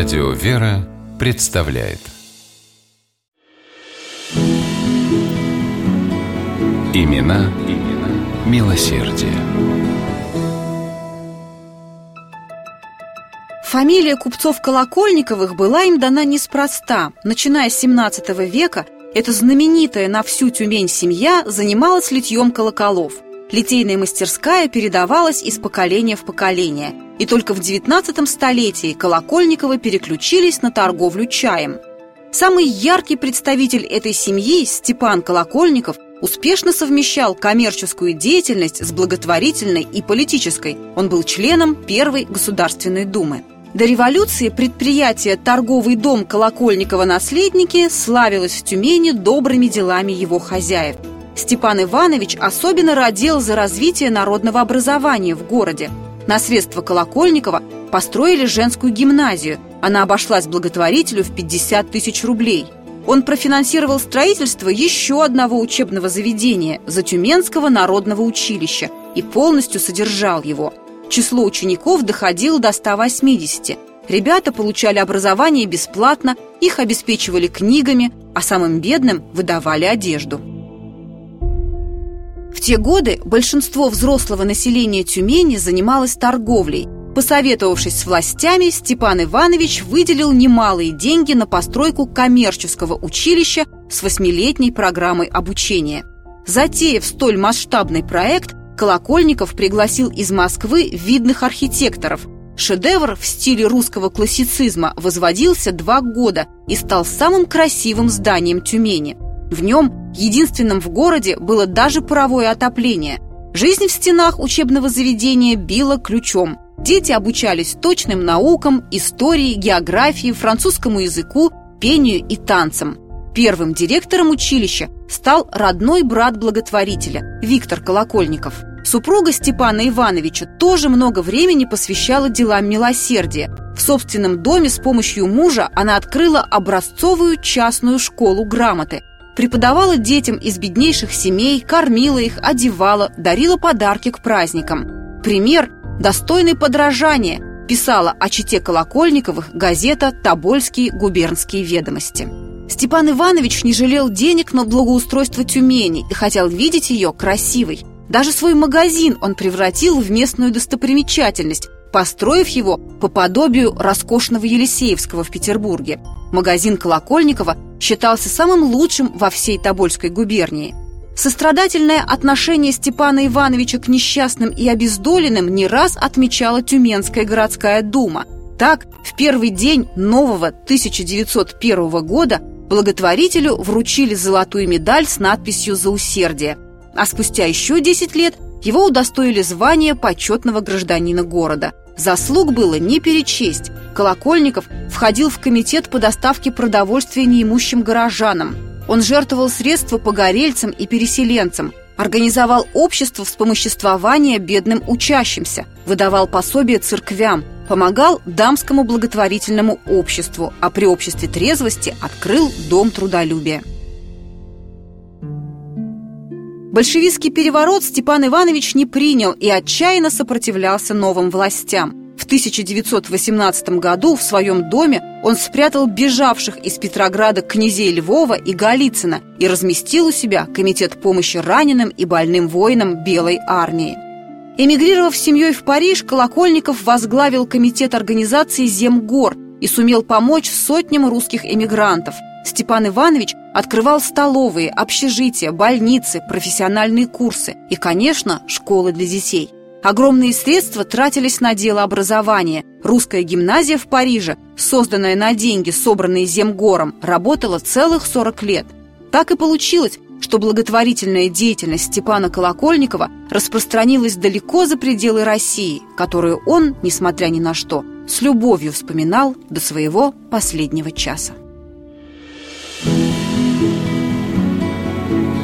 Радио «Вера» представляет Имена, имена милосердие. Фамилия купцов Колокольниковых была им дана неспроста. Начиная с 17 века, эта знаменитая на всю Тюмень семья занималась литьем колоколов. Литейная мастерская передавалась из поколения в поколение. И только в 19 столетии Колокольниковы переключились на торговлю чаем. Самый яркий представитель этой семьи, Степан Колокольников, успешно совмещал коммерческую деятельность с благотворительной и политической. Он был членом Первой Государственной Думы. До революции предприятие «Торговый дом Колокольникова-наследники» славилось в Тюмени добрыми делами его хозяев. Степан Иванович особенно родил за развитие народного образования в городе. На средства Колокольникова построили женскую гимназию. Она обошлась благотворителю в 50 тысяч рублей. Он профинансировал строительство еще одного учебного заведения – Затюменского народного училища и полностью содержал его – Число учеников доходило до 180. Ребята получали образование бесплатно, их обеспечивали книгами, а самым бедным выдавали одежду. В те годы большинство взрослого населения Тюмени занималось торговлей. Посоветовавшись с властями, Степан Иванович выделил немалые деньги на постройку коммерческого училища с восьмилетней программой обучения. Затеяв столь масштабный проект, Колокольников пригласил из Москвы видных архитекторов. Шедевр в стиле русского классицизма возводился два года и стал самым красивым зданием Тюмени. В нем, единственным в городе, было даже паровое отопление. Жизнь в стенах учебного заведения била ключом. Дети обучались точным наукам, истории, географии, французскому языку, пению и танцам. Первым директором училища стал родной брат благотворителя Виктор Колокольников – Супруга Степана Ивановича тоже много времени посвящала делам милосердия. В собственном доме с помощью мужа она открыла образцовую частную школу грамоты. Преподавала детям из беднейших семей, кормила их, одевала, дарила подарки к праздникам. Пример достойный подражания писала о чите Колокольниковых газета «Тобольские губернские ведомости». Степан Иванович не жалел денег на благоустройство Тюмени и хотел видеть ее красивой. Даже свой магазин он превратил в местную достопримечательность, построив его по подобию роскошного Елисеевского в Петербурге. Магазин Колокольникова считался самым лучшим во всей Тобольской губернии. Сострадательное отношение Степана Ивановича к несчастным и обездоленным не раз отмечала Тюменская городская дума. Так, в первый день нового 1901 года благотворителю вручили золотую медаль с надписью «За усердие», а спустя еще 10 лет его удостоили звания почетного гражданина города. Заслуг было не перечесть. Колокольников входил в комитет по доставке продовольствия неимущим горожанам. Он жертвовал средства погорельцам и переселенцам, организовал общество вспомоществования бедным учащимся, выдавал пособия церквям, помогал дамскому благотворительному обществу, а при обществе трезвости открыл Дом трудолюбия. Большевистский переворот Степан Иванович не принял и отчаянно сопротивлялся новым властям. В 1918 году в своем доме он спрятал бежавших из Петрограда князей Львова и Голицына и разместил у себя комитет помощи раненым и больным воинам Белой армии. Эмигрировав семьей в Париж, Колокольников возглавил комитет организации «Земгор» и сумел помочь сотням русских эмигрантов – Степан Иванович открывал столовые, общежития, больницы, профессиональные курсы и, конечно, школы для детей. Огромные средства тратились на дело образования. Русская гимназия в Париже, созданная на деньги, собранные Земгором, работала целых 40 лет. Так и получилось, что благотворительная деятельность Степана Колокольникова распространилась далеко за пределы России, которую он, несмотря ни на что, с любовью вспоминал до своего последнего часа.